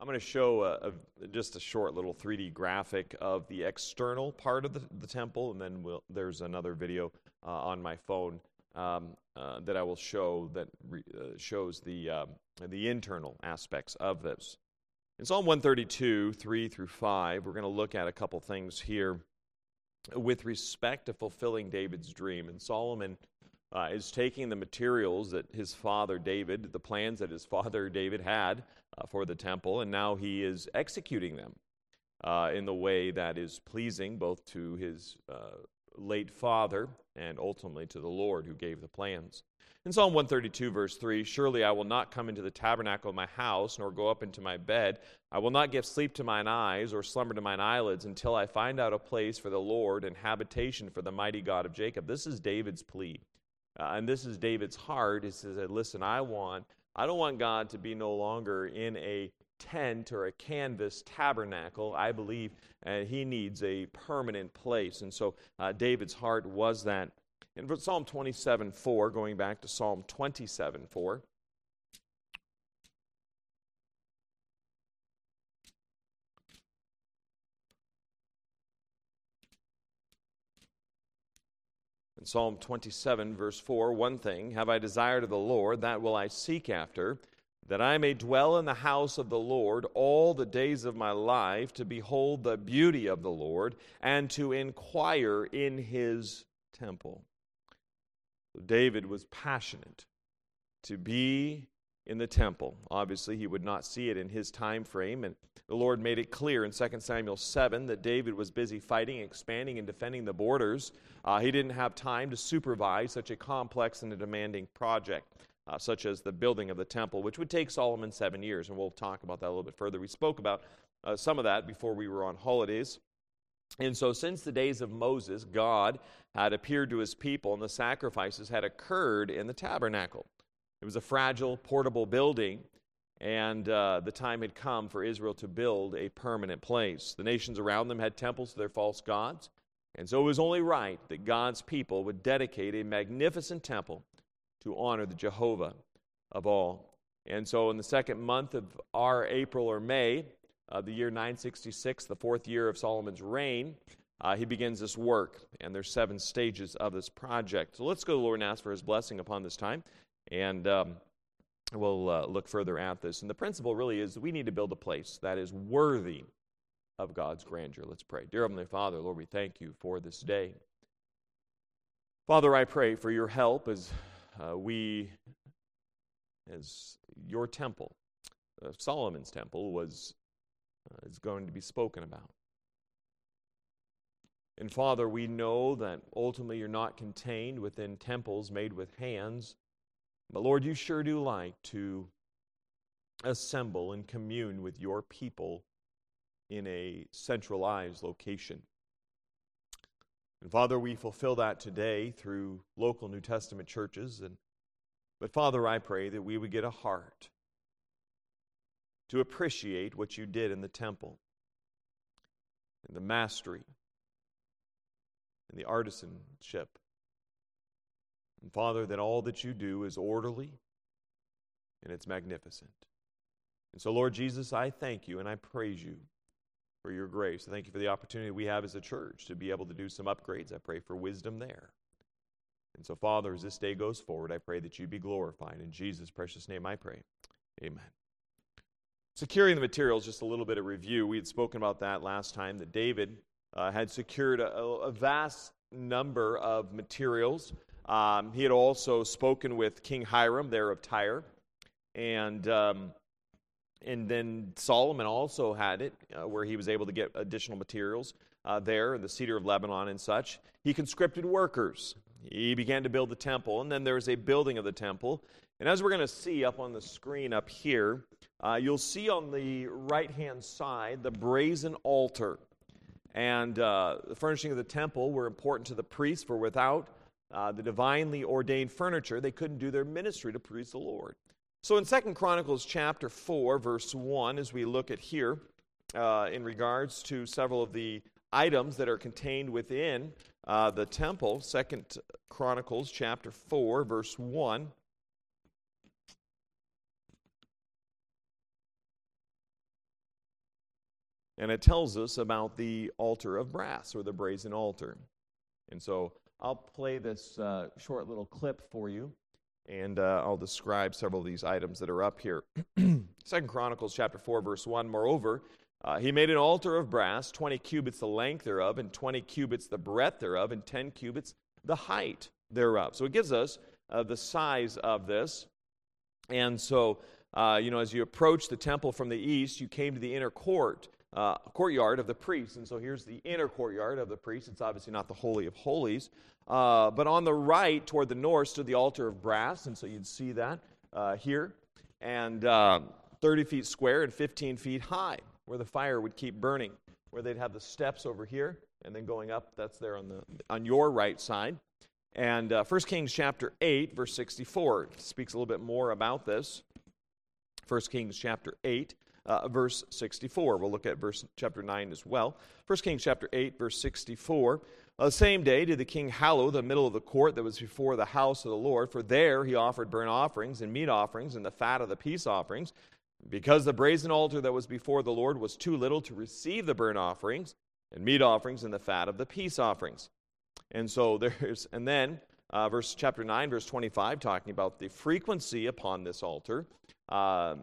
I'm going to show a, a, just a short little 3D graphic of the external part of the, the temple, and then we'll, there's another video uh, on my phone um, uh, that I will show that re, uh, shows the, um, the internal aspects of this. In Psalm 132, 3 through 5, we're going to look at a couple things here with respect to fulfilling David's dream. And Solomon uh, is taking the materials that his father David, the plans that his father David had uh, for the temple, and now he is executing them uh, in the way that is pleasing both to his uh, late father and ultimately to the Lord who gave the plans. In Psalm 132, verse 3, Surely I will not come into the tabernacle of my house, nor go up into my bed. I will not give sleep to mine eyes, or slumber to mine eyelids, until I find out a place for the Lord and habitation for the mighty God of Jacob. This is David's plea. Uh, and this is David's heart. He says, Listen, I want, I don't want God to be no longer in a tent or a canvas tabernacle. I believe uh, he needs a permanent place. And so uh, David's heart was that. In Psalm 27 4, going back to Psalm 27 4, Psalm 27, verse 4, one thing have I desired of the Lord, that will I seek after, that I may dwell in the house of the Lord all the days of my life, to behold the beauty of the Lord, and to inquire in his temple. David was passionate to be in the temple. Obviously, he would not see it in his time frame, and the Lord made it clear in 2 Samuel 7 that David was busy fighting, expanding, and defending the borders. Uh, he didn't have time to supervise such a complex and a demanding project. Uh, such as the building of the temple, which would take Solomon seven years. And we'll talk about that a little bit further. We spoke about uh, some of that before we were on holidays. And so, since the days of Moses, God had appeared to his people, and the sacrifices had occurred in the tabernacle. It was a fragile, portable building, and uh, the time had come for Israel to build a permanent place. The nations around them had temples to their false gods, and so it was only right that God's people would dedicate a magnificent temple to honor the Jehovah of all. And so, in the second month of our April or May, uh, the year 966, the fourth year of Solomon's reign, uh, he begins this work, and there's seven stages of this project. So let's go to the Lord and ask for his blessing upon this time. And um, we'll uh, look further at this. And the principle really is we need to build a place that is worthy of God's grandeur. Let's pray. Dear Heavenly Father, Lord, we thank you for this day. Father, I pray for your help as uh, we, as your temple, uh, Solomon's temple, was uh, is going to be spoken about. And Father, we know that ultimately you're not contained within temples made with hands, but Lord, you sure do like to assemble and commune with your people in a centralized location. And Father, we fulfill that today through local New Testament churches. And, but Father, I pray that we would get a heart to appreciate what you did in the temple and the mastery and the artisanship and Father, that all that you do is orderly and it's magnificent. And so, Lord Jesus, I thank you and I praise you for your grace. I thank you for the opportunity we have as a church to be able to do some upgrades. I pray for wisdom there. And so, Father, as this day goes forward, I pray that you be glorified. In Jesus' precious name I pray. Amen. Securing the materials, just a little bit of review. We had spoken about that last time, that David uh, had secured a, a vast number of materials um, he had also spoken with King Hiram there of Tyre, and um, and then Solomon also had it uh, where he was able to get additional materials uh, there, the cedar of Lebanon and such. He conscripted workers. He began to build the temple, and then there was a building of the temple. And as we're going to see up on the screen up here, uh, you'll see on the right hand side the brazen altar. And uh, the furnishing of the temple were important to the priests, for without uh, the divinely ordained furniture, they couldn't do their ministry to praise the Lord. So in Second Chronicles chapter 4, verse 1, as we look at here, uh, in regards to several of the items that are contained within uh, the temple, Second Chronicles chapter 4, verse 1. and it tells us about the altar of brass or the brazen altar. And so I'll play this uh, short little clip for you, and uh, I'll describe several of these items that are up here. Second Chronicles chapter 4, verse 1 Moreover, uh, he made an altar of brass, 20 cubits the length thereof, and 20 cubits the breadth thereof, and 10 cubits the height thereof. So it gives us uh, the size of this. And so, uh, you know, as you approach the temple from the east, you came to the inner court uh, courtyard of the priests. And so here's the inner courtyard of the priests. It's obviously not the Holy of Holies. Uh, but on the right, toward the north, stood the altar of brass. And so you'd see that uh, here. And uh, 30 feet square and 15 feet high, where the fire would keep burning, where they'd have the steps over here. And then going up, that's there on, the, on your right side. And uh, 1 Kings chapter 8, verse 64 speaks a little bit more about this. 1 Kings chapter 8 uh, verse 64. We'll look at verse chapter 9 as well. 1 Kings chapter 8, verse 64. Uh, the same day did the king hallow the middle of the court that was before the house of the Lord, for there he offered burnt offerings and meat offerings and the fat of the peace offerings. Because the brazen altar that was before the Lord was too little to receive the burnt offerings and meat offerings and the fat of the peace offerings. And so there's, and then uh, verse chapter 9, verse 25, talking about the frequency upon this altar. Uh,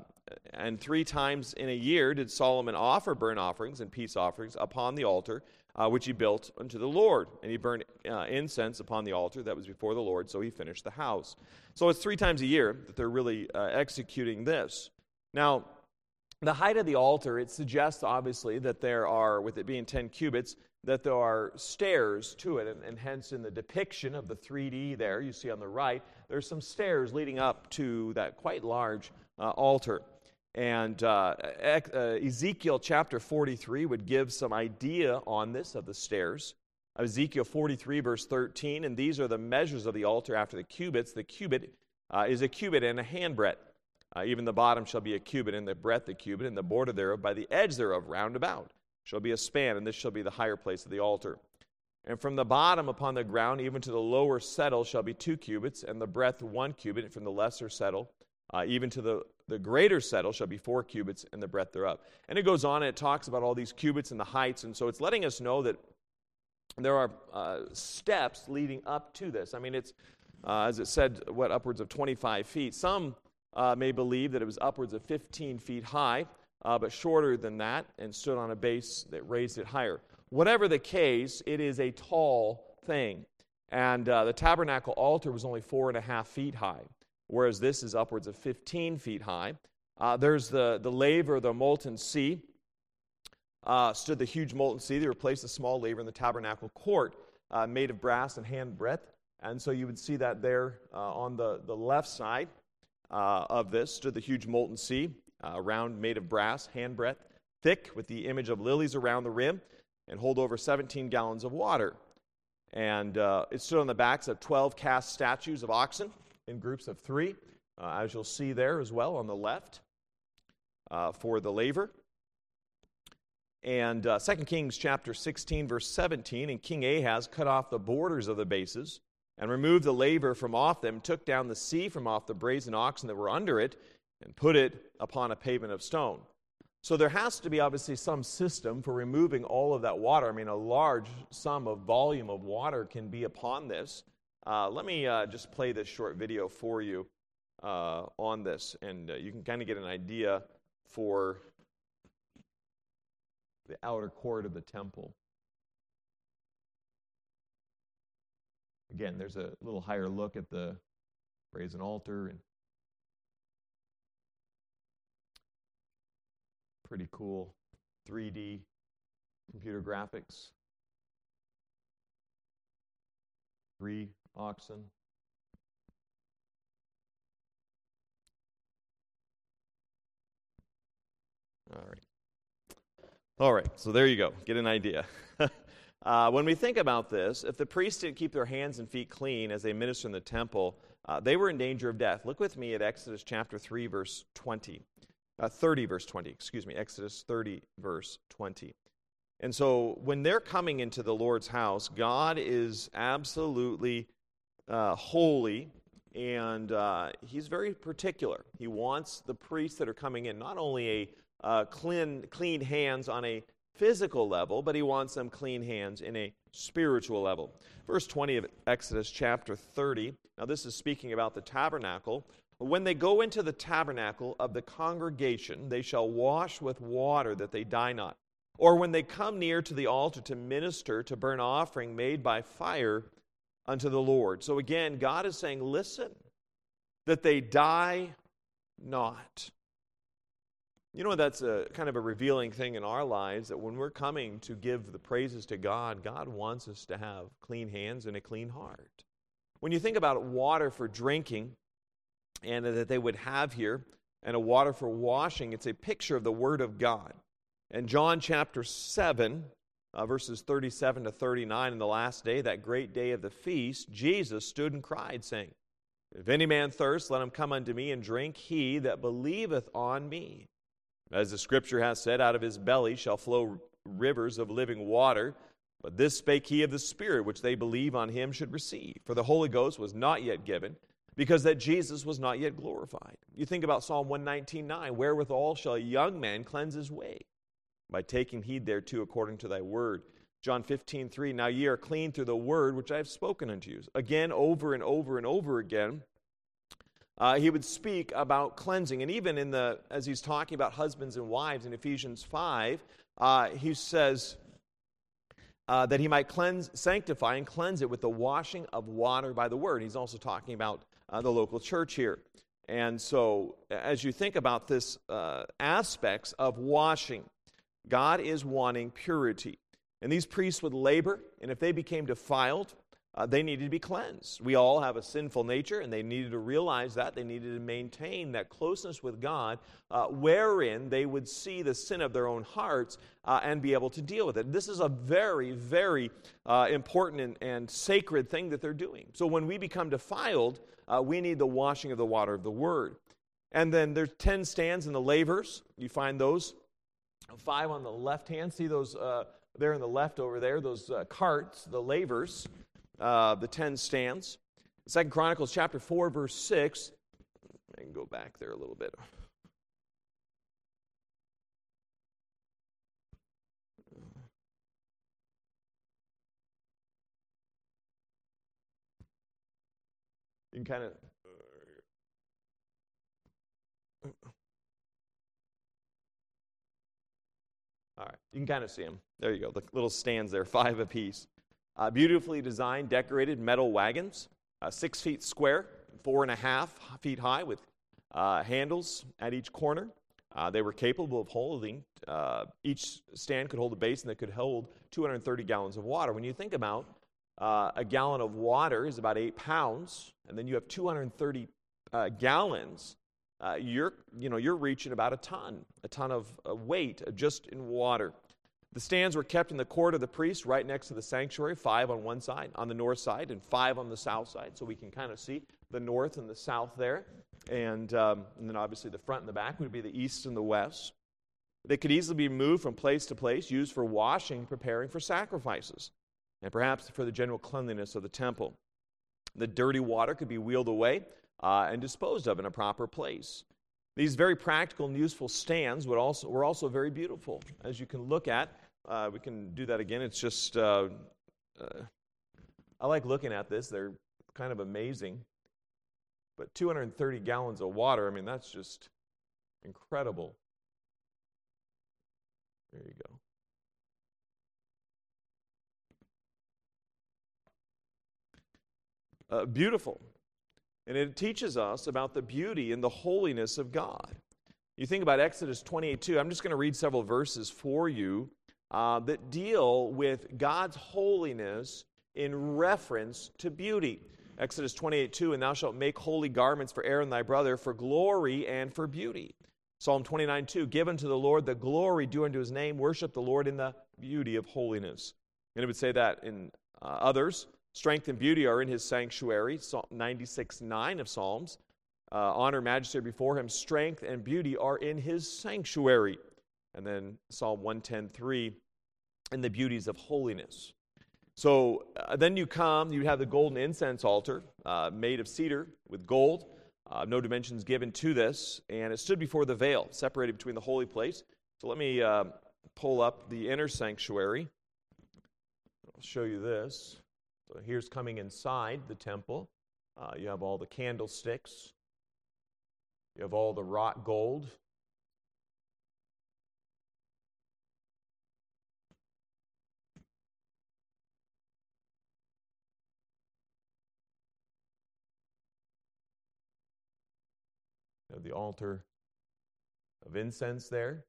and three times in a year did Solomon offer burnt offerings and peace offerings upon the altar uh, which he built unto the Lord. And he burned uh, incense upon the altar that was before the Lord, so he finished the house. So it's three times a year that they're really uh, executing this. Now, the height of the altar, it suggests obviously that there are, with it being 10 cubits, that there are stairs to it. And, and, hence, in the depiction of the 3D there, you see on the right, there's some stairs leading up to that quite large uh, altar. And uh, uh, Ezekiel chapter 43 would give some idea on this of the stairs. Ezekiel 43, verse 13, and these are the measures of the altar after the cubits. The cubit uh, is a cubit and a handbreadth. Uh, even the bottom shall be a cubit, and the breadth a cubit, and the border thereof by the edge thereof round about shall be a span, and this shall be the higher place of the altar. And from the bottom upon the ground, even to the lower settle, shall be two cubits, and the breadth one cubit, and from the lesser settle, uh, even to the the greater settle shall be four cubits and the breadth thereof. And it goes on and it talks about all these cubits and the heights. And so it's letting us know that there are uh, steps leading up to this. I mean, it's, uh, as it said, what, upwards of 25 feet. Some uh, may believe that it was upwards of 15 feet high, uh, but shorter than that, and stood on a base that raised it higher. Whatever the case, it is a tall thing. And uh, the tabernacle altar was only four and a half feet high whereas this is upwards of 15 feet high. Uh, there's the, the laver, the molten sea. Uh, stood the huge molten sea. They replaced the small laver in the tabernacle court, uh, made of brass and hand breadth. And so you would see that there uh, on the, the left side uh, of this stood the huge molten sea, uh, round made of brass, hand breadth, thick, with the image of lilies around the rim, and hold over 17 gallons of water. And it stood on the backs of 12 cast statues of oxen in groups of three, uh, as you'll see there as well on the left uh, for the laver. And uh, 2 Kings chapter 16, verse 17, and King Ahaz cut off the borders of the bases and removed the laver from off them, took down the sea from off the brazen oxen that were under it, and put it upon a pavement of stone. So there has to be obviously some system for removing all of that water. I mean, a large sum of volume of water can be upon this. Uh, let me uh, just play this short video for you uh, on this, and uh, you can kind of get an idea for the outer court of the temple. Again, there's a little higher look at the brazen altar and pretty cool 3D computer graphics. Three oxen. All right. All right, so there you go. Get an idea. uh, when we think about this, if the priests didn't keep their hands and feet clean as they minister in the temple, uh, they were in danger of death. Look with me at Exodus chapter 3, verse 20. Uh, 30, verse 20. Excuse me, Exodus 30, verse 20. And so when they're coming into the Lord's house, God is absolutely uh, holy, and uh, he's very particular. He wants the priests that are coming in not only a uh, clean, clean hands on a physical level, but he wants them clean hands in a spiritual level. Verse 20 of Exodus chapter 30. Now, this is speaking about the tabernacle. When they go into the tabernacle of the congregation, they shall wash with water that they die not. Or when they come near to the altar to minister to burn offering made by fire unto the Lord. So again, God is saying, listen, that they die not. You know, that's a kind of a revealing thing in our lives that when we're coming to give the praises to God, God wants us to have clean hands and a clean heart. When you think about water for drinking, and that they would have here, and a water for washing, it's a picture of the Word of God. And John chapter 7, uh, verses 37 to 39, in the last day, that great day of the feast, Jesus stood and cried, saying, If any man thirst, let him come unto me and drink, he that believeth on me. As the scripture has said, out of his belly shall flow rivers of living water. But this spake he of the Spirit, which they believe on him should receive. For the Holy Ghost was not yet given, because that Jesus was not yet glorified. You think about Psalm 119.9, wherewithal shall a young man cleanse his way? By taking heed thereto according to thy word. John 15.3, now ye are clean through the word which I have spoken unto you. Again, over and over and over again, uh, he would speak about cleansing. And even in the, as he's talking about husbands and wives in Ephesians 5, uh, he says uh, that he might cleanse, sanctify, and cleanse it with the washing of water by the word. He's also talking about uh, the local church here. And so, as you think about this uh, aspects of washing, God is wanting purity. And these priests would labor, and if they became defiled, uh, they needed to be cleansed. We all have a sinful nature, and they needed to realize that. They needed to maintain that closeness with God, uh, wherein they would see the sin of their own hearts uh, and be able to deal with it. This is a very, very uh, important and, and, sacred thing that they're doing. So when we become defiled, uh, we need the washing of the water of the Word. And then there's 10 stands in the lavers. You find those. Five on the left hand. See those uh, there in the left over there, those carts, the lavers uh, the 10 stands. Second Chronicles chapter 4, verse 6. I can go back there a little bit. You can kind of. All right, you can kind of see them. There you go, the little stands there, five apiece. Uh, beautifully designed, decorated metal wagons, uh, six feet square, four and a half feet high, with uh, handles at each corner. Uh, they were capable of holding, uh, each stand could hold a basin that could hold 230 gallons of water. When you think about uh, a gallon of water is about eight pounds, and then you have 230 gallons, you're, you know, you're reaching about a ton, a ton of weight just in water. The stands were kept in the court of the priest right next to the sanctuary, five on one side, on the north side, and five on the south side. So we can kind of see the north and the south there. And, um, and then obviously the front and the back would be the east and the west. They could easily be moved from place to place, used for washing, preparing for sacrifices, and perhaps for the general cleanliness of the temple. The dirty water could be wheeled away uh, and disposed of in a proper place. These very practical and useful stands would also, were also very beautiful, as you can look at uh, we can do that again. It's just, uh, uh, I like looking at this. They're kind of amazing. But 230 gallons of water, I mean, that's just incredible. There you go. Uh, beautiful. And it teaches us about the beauty and the holiness of God. You think about Exodus 28 2. I'm just going to read several verses for you uh, that deal with God's holiness in reference to beauty. Exodus 28 2, and thou shalt make holy garments for Aaron thy brother for glory and for beauty. Psalm 29 2, give unto the Lord the glory due unto his name, worship the Lord in the beauty of holiness. And it would say that in uh, others, strength and beauty are in his sanctuary, Psalm 96 9 of Psalms. Uh, honor, majesty before him, strength and beauty are in his sanctuary. And then Psalm 110:3, and the beauties of holiness. So uh, then you come, you have the golden incense altar uh, made of cedar with gold. Uh, no dimensions given to this, and it stood before the veil, separated between the holy place. So let me uh, pull up the inner sanctuary. I'll show you this. So here's coming inside the temple. Uh, you have all the candlesticks, you have all the wrought gold. Have the altar of incense there.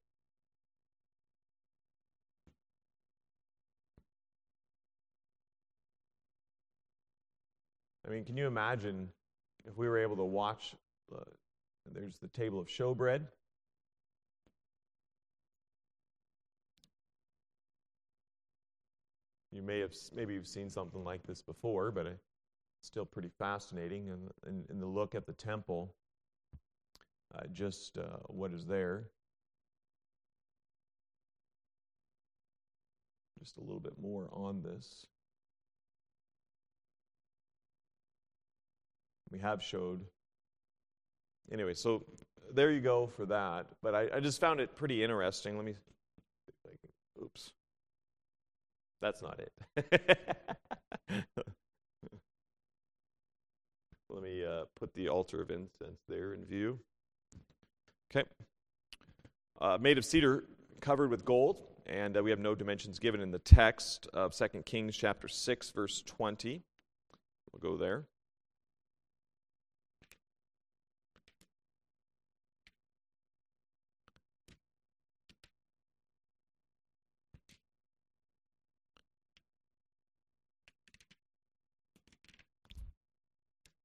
I mean, can you imagine if we were able to watch? There's the table of showbread. You may have maybe you've seen something like this before, but it's still pretty fascinating. And in, in, the look at the temple, uh, just uh, what is there. Just a little bit more on this. we have showed. Anyway, so there you go for that. But I, I just found it pretty interesting. Let me. Oops. That's not it. Let me uh, put the altar of incense there in view. Okay. Uh, made of cedar, covered with gold, and uh, we have no dimensions given in the text of 2 Kings chapter 6, verse 20. We'll go there.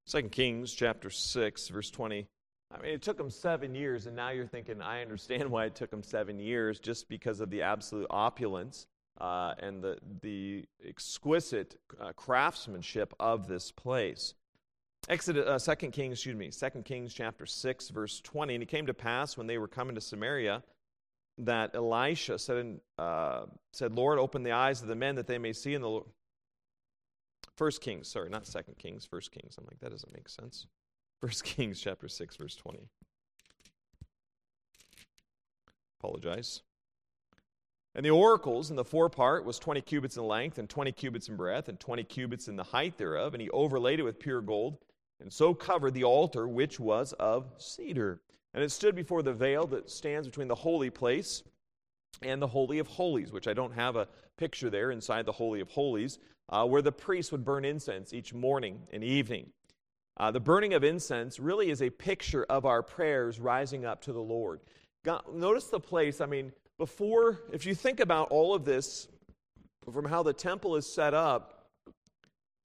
Second Kings chapter 6, verse 20. I mean, it took them seven years, and now you're thinking, I understand why it took them seven years, just because of the absolute opulence uh, and the, the exquisite uh, craftsmanship of this place. Exodus, uh, 2 Kings, excuse me, 2 Kings chapter 6, verse 20. And it came to pass when they were coming to Samaria that Elisha said, in, uh, said Lord, open the eyes of the men that they may see. And the Lord, First Kings, sorry, not Second Kings, First Kings. I'm like, that doesn't make sense. First Kings chapter 6, verse 20. Apologize. And the oracles in the forepart was 20 cubits in length, and 20 cubits in breadth, and 20 cubits in the height thereof. And he overlaid it with pure gold, and so covered the altar, which was of cedar. And it stood before the veil that stands between the holy place and the Holy of Holies, which I don't have a picture there inside the Holy of Holies uh, where the priest would burn incense each morning and evening. Uh, the burning of incense really is a picture of our prayers rising up to the Lord. God, notice the place, I mean, before, if you think about all of this, from how the temple is set up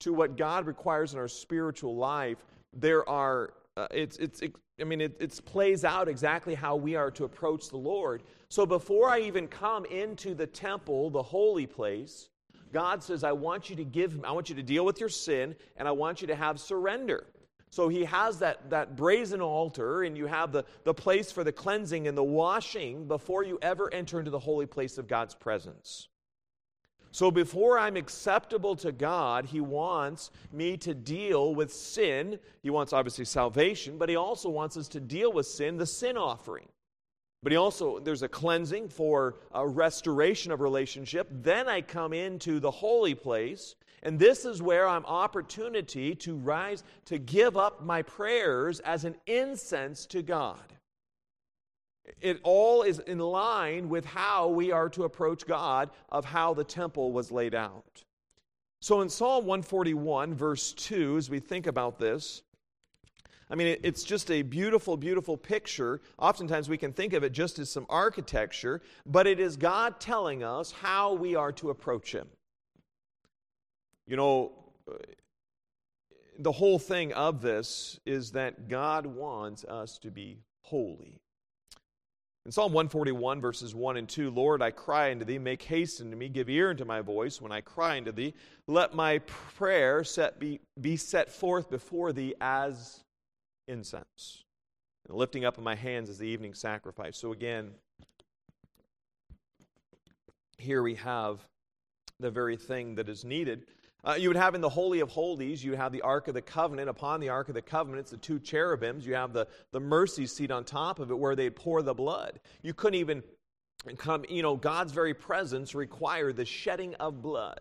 to what God requires in our spiritual life, there are, uh, it's, it's, it, I mean, it it's plays out exactly how we are to approach the Lord. So before I even come into the temple, the holy place, God says, I want you to give, I want you to deal with your sin, and I want you to have surrender. So he has that, that brazen altar, and you have the, the place for the cleansing and the washing before you ever enter into the holy place of God's presence. So before I'm acceptable to God, He wants me to deal with sin. He wants obviously salvation, but He also wants us to deal with sin, the sin offering. But he also, there's a cleansing for a restoration of relationship. Then I come into the holy place, and this is where I'm opportunity to rise, to give up my prayers as an incense to God. It all is in line with how we are to approach God, of how the temple was laid out. So in Psalm 141, verse 2, as we think about this, I mean, it's just a beautiful, beautiful picture. Oftentimes we can think of it just as some architecture, but it is God telling us how we are to approach Him. You know, the whole thing of this is that God wants us to be holy. In Psalm 141, verses 1 and 2, Lord, I cry unto thee, make haste unto me, give ear unto my voice when I cry unto thee. Let my prayer set be, be set forth before thee as incense. And lifting up of my hands is the evening sacrifice. So again, here we have the very thing that is needed. Uh, you would have in the Holy of Holies, you have the Ark of the Covenant. Upon the Ark of the Covenant, it's the two cherubims. You have the, the mercy seat on top of it where they pour the blood. You couldn't even come, you know, God's very presence required the shedding of blood.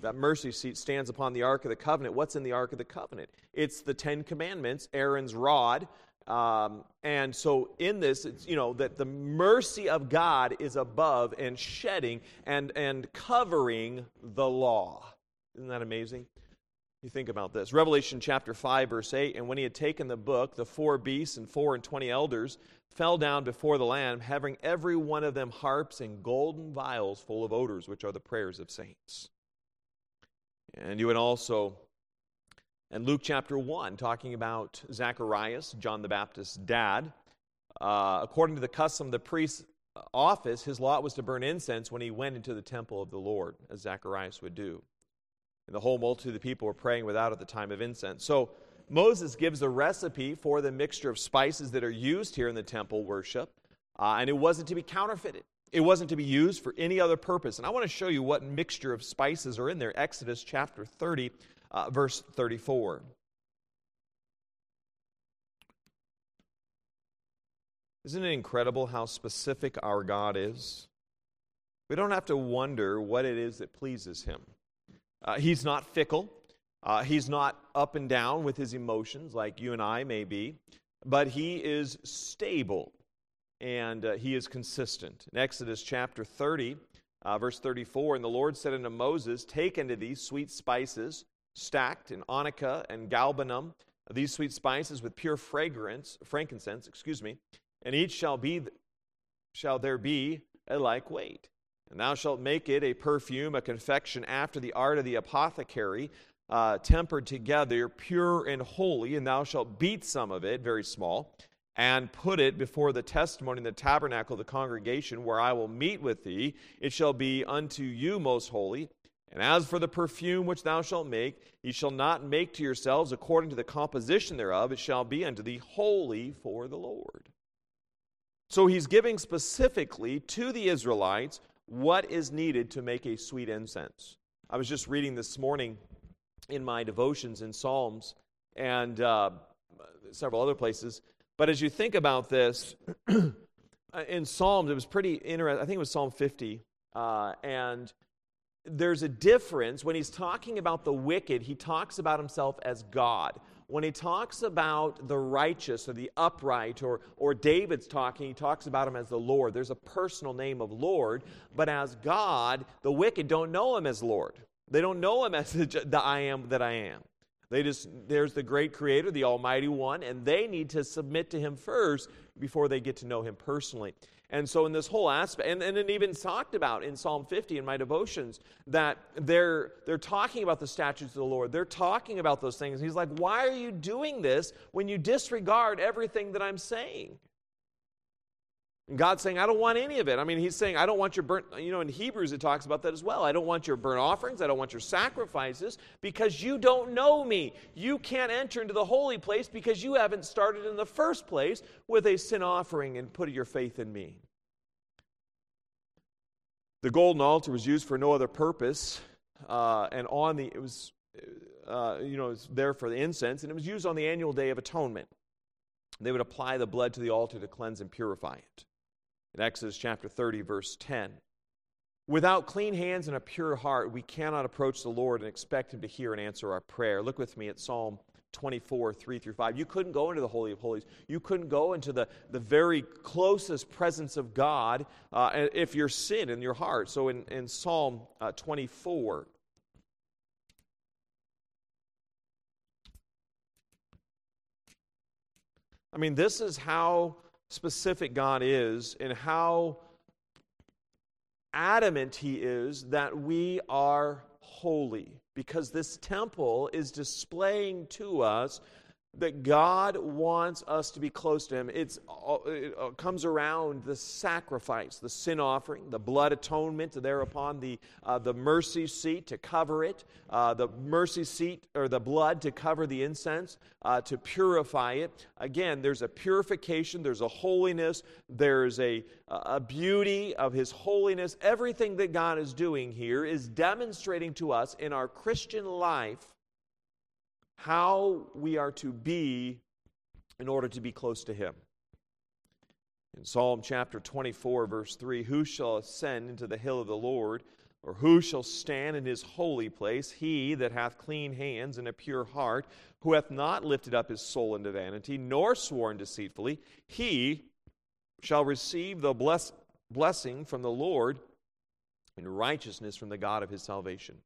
That mercy seat stands upon the Ark of the Covenant. What's in the Ark of the Covenant? It's the Ten Commandments, Aaron's rod. Um, and so in this, it's, you know, that the mercy of God is above and shedding and, and covering the law. Isn't that amazing? You think about this. Revelation chapter 5, verse 8 And when he had taken the book, the four beasts and four and twenty elders fell down before the Lamb, having every one of them harps and golden vials full of odors, which are the prayers of saints. And you would also, in Luke chapter 1, talking about Zacharias, John the Baptist's dad, uh, according to the custom of the priest's office, his lot was to burn incense when he went into the temple of the Lord, as Zacharias would do. And the whole multitude of the people were praying without at the time of incense. So Moses gives a recipe for the mixture of spices that are used here in the temple worship, uh, and it wasn't to be counterfeited. It wasn't to be used for any other purpose. And I want to show you what mixture of spices are in there. Exodus chapter 30, uh, verse 34. Isn't it incredible how specific our God is? We don't have to wonder what it is that pleases Him. Uh, he's not fickle. Uh, he's not up and down with his emotions like you and I may be, but he is stable and uh, he is consistent. In Exodus chapter 30, uh, verse 34, and the Lord said unto Moses, Take unto thee sweet spices, stacte in onycha and galbanum, these sweet spices with pure fragrance, frankincense, excuse me, and each shall be, shall there be a like weight. And thou shalt make it a perfume, a confection after the art of the apothecary, uh, tempered together, pure and holy. And thou shalt beat some of it, very small, and put it before the testimony in the tabernacle of the congregation, where I will meet with thee. It shall be unto you most holy. And as for the perfume which thou shalt make, ye shall not make to yourselves according to the composition thereof. It shall be unto thee holy for the Lord. So he's giving specifically to the Israelites what is needed to make a sweet incense. I was just reading this morning in my devotions in Psalms and uh, several other places. But as you think about this, in Psalms, it was pretty interesting. I think it was Psalm 50. Uh, and there's a difference. When he's talking about the wicked, he talks about himself as God when he talks about the righteous or the upright, or, or David's talking, he talks about him as the Lord. There's a personal name of Lord, but as God, the wicked don't know him as Lord. They don't know him as the, the I am that I am. They just, there's the great creator, the Almighty One, and they need to submit to him first before they get to know him personally. And so, in this whole aspect, and, and it even talked about in Psalm 50 in my devotions that they're, they're talking about the statutes of the Lord. They're talking about those things. He's like, Why are you doing this when you disregard everything that I'm saying? And God's saying, I don't want any of it. I mean, He's saying, I don't want your burnt, you know, in Hebrews it talks about that as well. I don't want your burnt offerings. I don't want your sacrifices because you don't know me. You can't enter into the holy place because you haven't started in the first place with a sin offering and put your faith in me. The golden altar was used for no other purpose, uh, and on the, it was, uh, you know, it was there for the incense, and it was used on the annual day of atonement. They would apply the blood to the altar to cleanse and purify it in Exodus chapter 30, verse 10. Without clean hands and a pure heart, we cannot approach the Lord and expect Him to hear and answer our prayer. Look with me at Psalm 24, 3 through 5. You couldn't go into the Holy of Holies. You couldn't go into the, the very closest presence of God uh, if you're sin in your heart. So in, in Psalm uh, 24, I mean, this is how specific God is and how adamant He is that we are holy. Because this temple is displaying to us that God wants us to be close to Him. It's, it uh, comes around the sacrifice, the sin offering, the blood atonement thereupon, the, uh, the mercy seat to cover it, uh, the mercy seat or the blood to cover the incense, uh, to purify it. Again, there's a purification, there's a holiness, there's a, a beauty of His holiness. Everything that God is doing here is demonstrating to us in our Christian life how we are to be in order to be close to Him. In Psalm chapter 24, verse 3, who shall ascend into the hill of the Lord? Or who shall stand in his holy place? He that hath clean hands and a pure heart, who hath not lifted up his soul into vanity, nor sworn deceitfully, he shall receive the bless, blessing from the Lord and righteousness from the God of his salvation.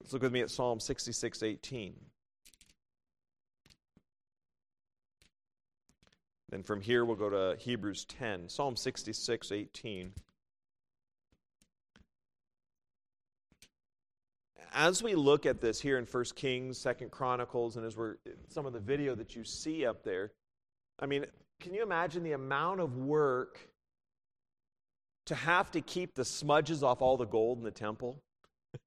Let's look with me at Psalm 66 18. Then from here we'll go to Hebrews 10. Psalm 66 18. as we look at this here in First Kings, Second Chronicles, and as we're some of the video that you see up there, I mean, can you imagine the amount of work to have to keep the smudges off all the gold in the temple?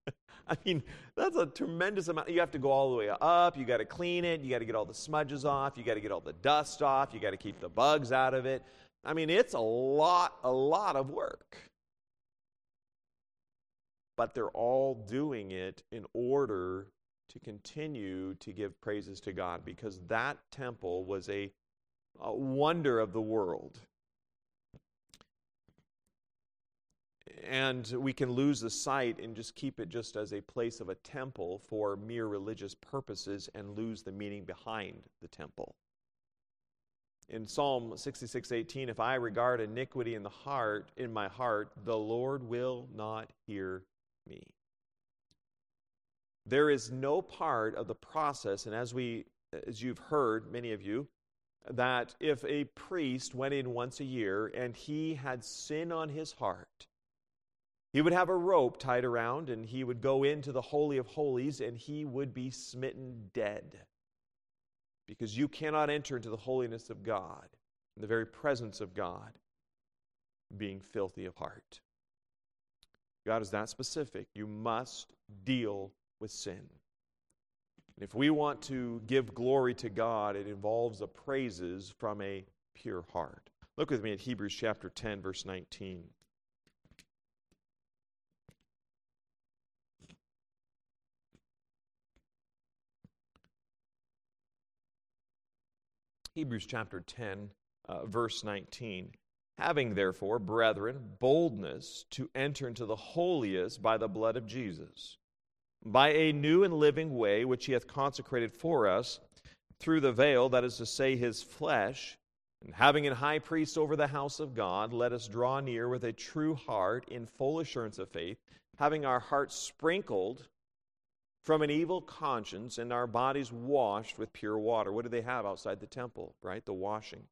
I mean, that's a tremendous amount. You have to go all the way up. You got to clean it. You got to get all the smudges off. You got to get all the dust off. You got to keep the bugs out of it. I mean, it's a lot, a lot of work but they're all doing it in order to continue to give praises to God because that temple was a, a wonder of the world. And we can lose the sight and just keep it just as a place of a temple for mere religious purposes and lose the meaning behind the temple. In Psalm 66:18, if I regard iniquity in the heart in my heart, the Lord will not hear me. There is no part of the process, and as we as you've heard, many of you, that if a priest went in once a year and he had sin on his heart, he would have a rope tied around and he would go into the Holy of Holies and he would be smitten dead. Because you cannot enter into the holiness of God, in the very presence of God, being filthy of heart. God is that specific. You must deal with sin. And if we want to give glory to God, it involves a praises from a pure heart. Look with me at Hebrews chapter 10, verse 19. Hebrews chapter 10, uh, verse 19. Having, therefore, brethren, boldness to enter into the holiest by the blood of Jesus, by a new and living way which he hath consecrated for us through the veil, that is to say, his flesh, and having an high priest over the house of God, let us draw near with a true heart in full assurance of faith, having our hearts sprinkled from an evil conscience and our bodies washed with pure water. What do they have outside the temple, right? The washing.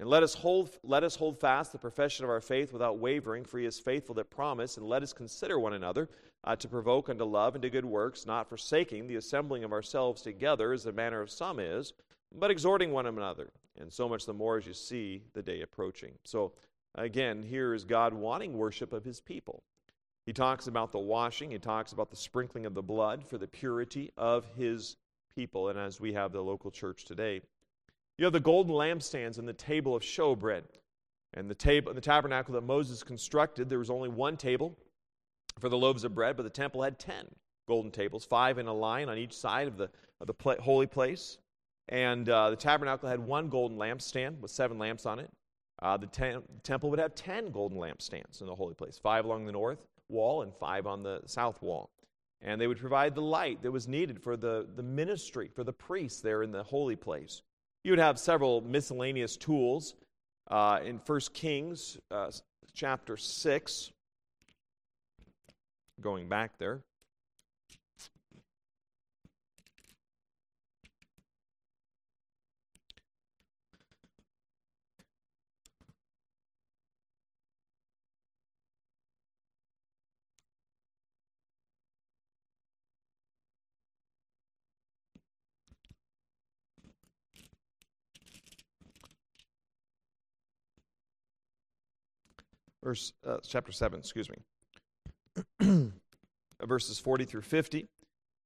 And let us hold let us hold fast the profession of our faith without wavering, for he is faithful that promise, and let us consider one another uh, to provoke unto love and to good works, not forsaking the assembling of ourselves together as the manner of some is, but exhorting one another, and so much the more as you see the day approaching. So again, here is God wanting worship of his people. He talks about the washing, he talks about the sprinkling of the blood for the purity of his people, and as we have the local church today. You have the golden lampstands and the table of showbread. And the, table, the tabernacle that Moses constructed, there was only one table for the loaves of bread, but the temple had ten golden tables, five in a line on each side of the, of the pla- holy place. And uh, the tabernacle had one golden lampstand with seven lamps on it. Uh, the, te- temple would have ten golden lampstands in the holy place, five along the north wall and five on the south wall. And they would provide the light that was needed for the, the ministry, for the priests there in the holy place. You would have several miscellaneous tools uh, in 1 Kings uh, chapter 6, going back there. Verse uh, chapter 7, excuse me. Verses 40 through 50.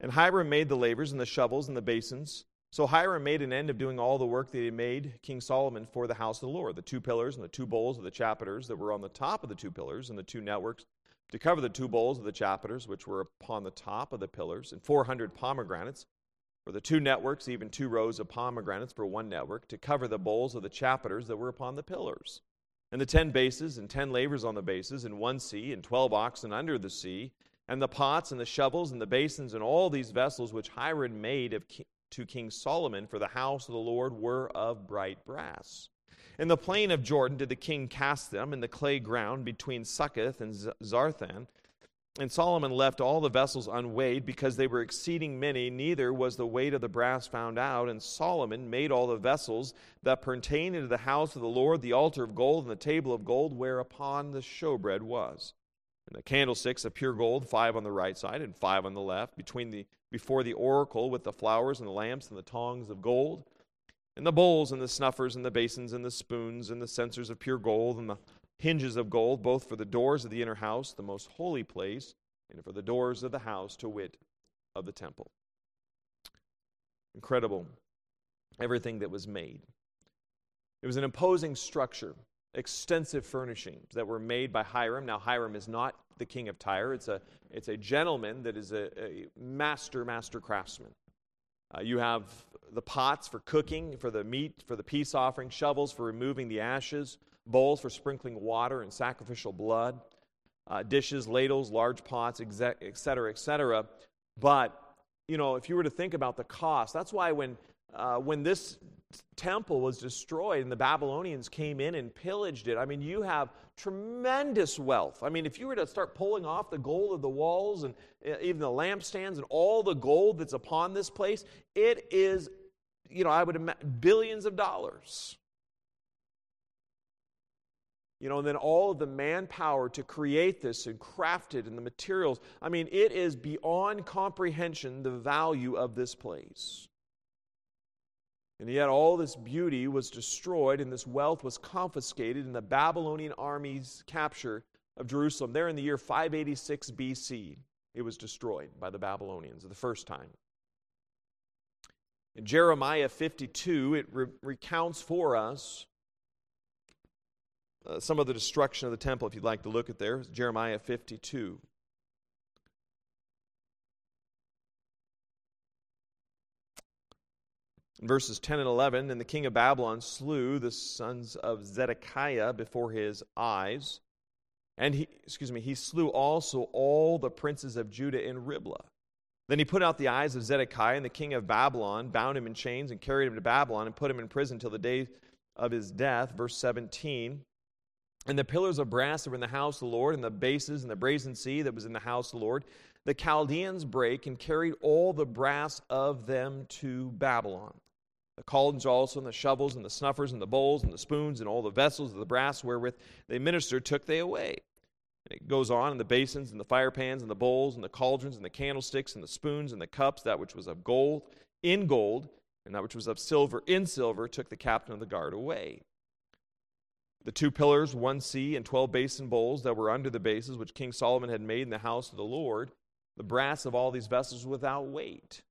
And Hiram made the lavers and the shovels and the basins. So Hiram made an end of doing all the work that he made King Solomon for the house of the Lord, the two pillars and the two bowls of the chapiters that were on the top of the two pillars and the two networks to cover the two bowls of the chapiters which were upon the top of the pillars, and 400 pomegranates for the two networks, even two rows of pomegranates for one network, to cover the bowls of the chapiters that were upon the pillars. And the ten bases, and ten lavers on the bases, and one sea, and twelve oxen under the sea, and the pots, and the shovels, and the basins, and all these vessels which Hiram made of ki- to King Solomon for the house of the Lord were of bright brass. In the plain of Jordan did the king cast them in the clay ground between Succoth and Zarthan. And Solomon left all the vessels unweighed because they were exceeding many, neither was the weight of the brass found out. And Solomon made all the vessels that pertained into the house of the Lord, the altar of gold and the table of gold whereupon the showbread was. And the candlesticks of pure gold, five on the right side and five on the left, between the before the oracle with the flowers and the lamps and the tongs of gold, and the bowls and the snuffers and the basins and the spoons and the censers of pure gold and the hinges of gold, both for the doors of the inner house, the most holy place, and for the doors of the house, to wit, of the temple. Incredible. Everything that was made. It was an imposing structure, extensive furnishings that were made by Hiram. Now, Hiram is not the king of Tyre, it's a, it's a gentleman that is a, a master, master craftsman. Uh, you have the pots for cooking, for the meat, for the peace offering, shovels for removing the ashes, bowls for sprinkling water and sacrificial blood, uh, dishes, ladles, large pots, etc., etc. But, you know, if you were to think about the cost, that's why when, uh, when this temple was destroyed and the Babylonians came in and pillaged it, I mean, you have tremendous wealth. I mean, if you were to start pulling off the gold of the walls and uh, even the lampstands and all the gold that's upon this place, it is, you know, I would imagine billions of dollars. You know, and then all of the manpower to create this and craft it and the materials. I mean, it is beyond comprehension the value of this place. And yet, all this beauty was destroyed, and this wealth was confiscated in the Babylonian army's capture of Jerusalem. There in the year 586 BC, it was destroyed by the Babylonians the first time. In Jeremiah 52, it re- recounts for us uh, some of the destruction of the temple, if you'd like to look at there. Jeremiah 52. In verses 10 and 11, and the king of Babylon slew the sons of Zedekiah before his eyes. And he, excuse me, he slew also all the princes of Judah in Riblah. Then he put out the eyes of Zedekiah, and the king of Babylon bound him in chains and carried him to Babylon and put him in prison till the day of his death. Verse 17. And the pillars of brass that were in the house of the Lord, and the bases and the brazen sea that was in the house of the Lord, the Chaldeans break and carried all the brass of them to Babylon. The cauldrons also, and the shovels, and the snuffers, and the bowls, and the spoons, and all the vessels of the brass wherewith they ministered took they away. And it goes on, and the basins, and the fire pans, and the bowls, and the cauldrons, and the candlesticks, and the spoons, and the cups, that which was of gold, in gold, and that which was of silver, in silver, took the captain of the guard away. The two pillars, one sea, and twelve basin bowls that were under the bases, which King Solomon had made in the house of the Lord, the brass of all these vessels without weight.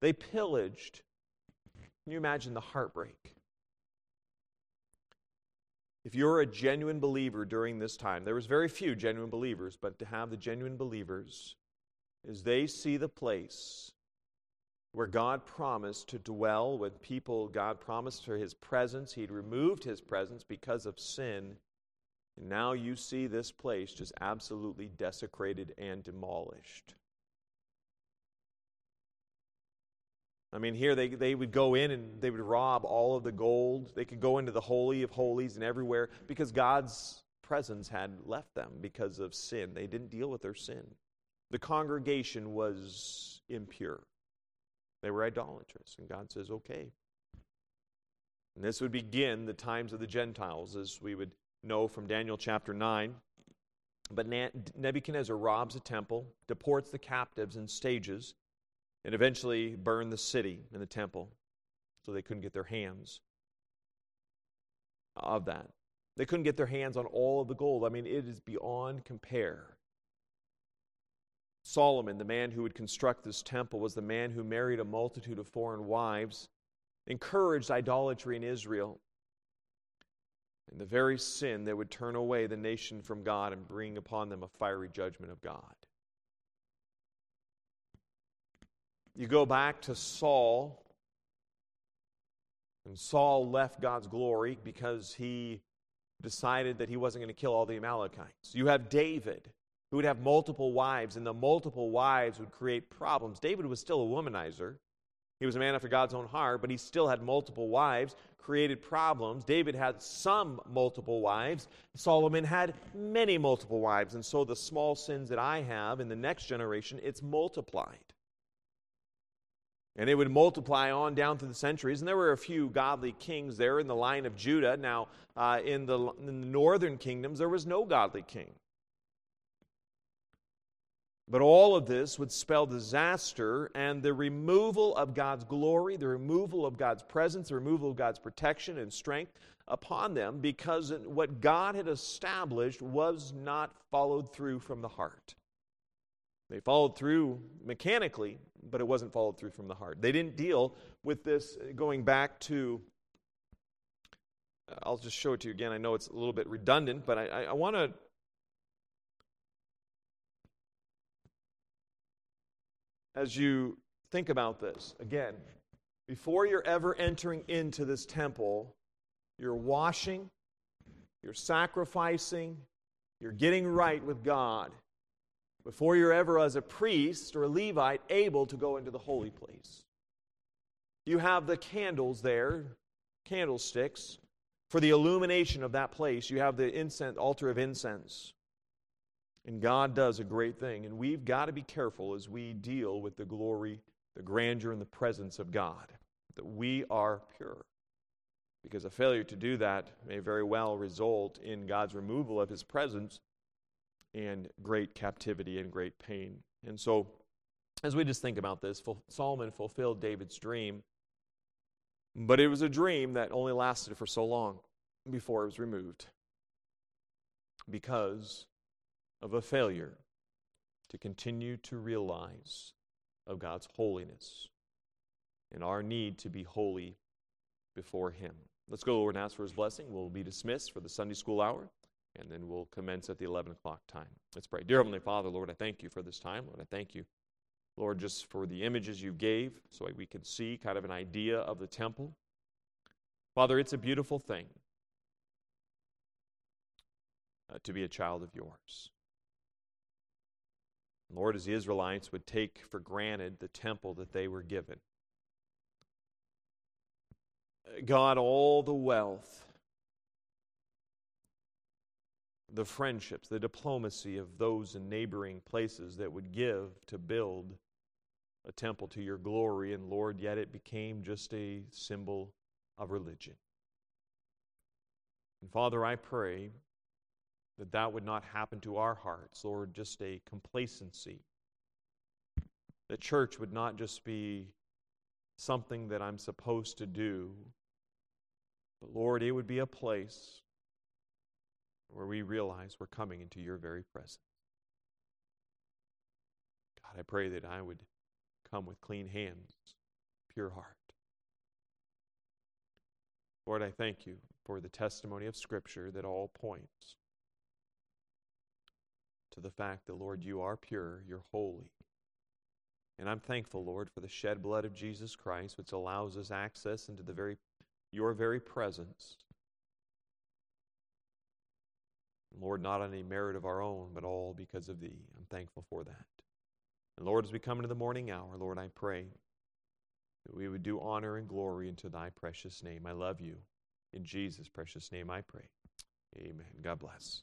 They pillaged. Can you imagine the heartbreak? If you're a genuine believer during this time, there was very few genuine believers, but to have the genuine believers is they see the place where God promised to dwell with people, God promised for his presence. He'd removed his presence because of sin. And now you see this place just absolutely desecrated and demolished. I mean, here they, they would go in and they would rob all of the gold. They could go into the Holy of Holies and everywhere because God's presence had left them because of sin. They didn't deal with their sin. The congregation was impure. They were idolatrous. And God says, okay. And this would begin the times of the Gentiles, as we would know from Daniel chapter 9. But Nebuchadnezzar robs the temple, deports the captives in stages, and eventually burned the city and the temple so they couldn't get their hands of that. They couldn't get their hands on all of the gold. I mean, it is beyond compare. Solomon, the man who would construct this temple, was the man who married a multitude of foreign wives, encouraged idolatry in Israel, and the very sin that would turn away the nation from God and bring upon them a fiery judgment of God. You go back to Saul, and Saul left God's glory because he decided that he wasn't going to kill all the Amalekites. You have David, who would have multiple wives, and the multiple wives would create problems. David was still a womanizer. He was a man after God's own heart, but he still had multiple wives, created problems. David had some multiple wives. Solomon had many multiple wives. And so the small sins that I have in the next generation, it's multiplied. And it would multiply on down through the centuries. And there were a few godly kings there in the line of Judah. Now, uh, in, the, in the northern kingdoms, there was no godly king. But all of this would spell disaster and the removal of God's glory, the removal of God's presence, the removal of God's protection and strength upon them because what God had established was not followed through from the heart. They followed through mechanically, but it wasn't followed through from the heart. They didn't deal with this going back to. I'll just show it to you again. I know it's a little bit redundant, but I, I want to as you think about this. Again, before you're ever entering into this temple, you're washing, you're sacrificing, you're getting right with God before you're ever, as a priest or a Levite, able to go into the holy place. You have the candles there, candlesticks, for the illumination of that place. You have the incense, altar of incense. And God does a great thing. And we've got to be careful as we deal with the glory, the grandeur, and the presence of God, that we are pure. Because a failure to do that may very well result in God's removal of his presence and great captivity and great pain. And so, as we just think about this, Solomon fulfilled David's dream, but it was a dream that only lasted for so long before it was removed because of a failure to continue to realize of God's holiness and our need to be holy before Him. Let's go, Lord, and ask for His blessing. We'll be dismissed for the Sunday school hour, and then we'll commence at the 11 o'clock time. Let's pray. Dear Heavenly Father, Lord, I thank you for this time. Lord, I thank you, Lord, just for the images you gave so we can see kind of an idea of the temple. Father, it's a beautiful thing uh, to be a child of yours. Lord, as the Israelites would take for granted the temple that they were given. God, all the wealth, the friendships, the diplomacy of those in neighboring places that would give to build a temple to your glory, and Lord, yet it became just a symbol of religion. And Father, I pray that that would not happen to our hearts, Lord, just a complacency. That church would not just be something that I'm supposed to do, but Lord, it would be a place where we realize we're coming into your very presence. God, I pray that I would come with clean hands, pure heart. Lord, I thank you for the testimony of Scripture that all points to the fact that, Lord, mm-hmm. you are pure, you're holy. And I'm thankful, Lord, for the shed blood of Jesus Christ, which allows us access into the very, your very presence. Lord, not on any merit of our own, but all because of Thee. I'm thankful for that. And Lord, as we come into the morning hour, Lord, I pray that we would do honor and glory into Thy precious name. I love you. In Jesus' precious name I pray. Amen. God bless.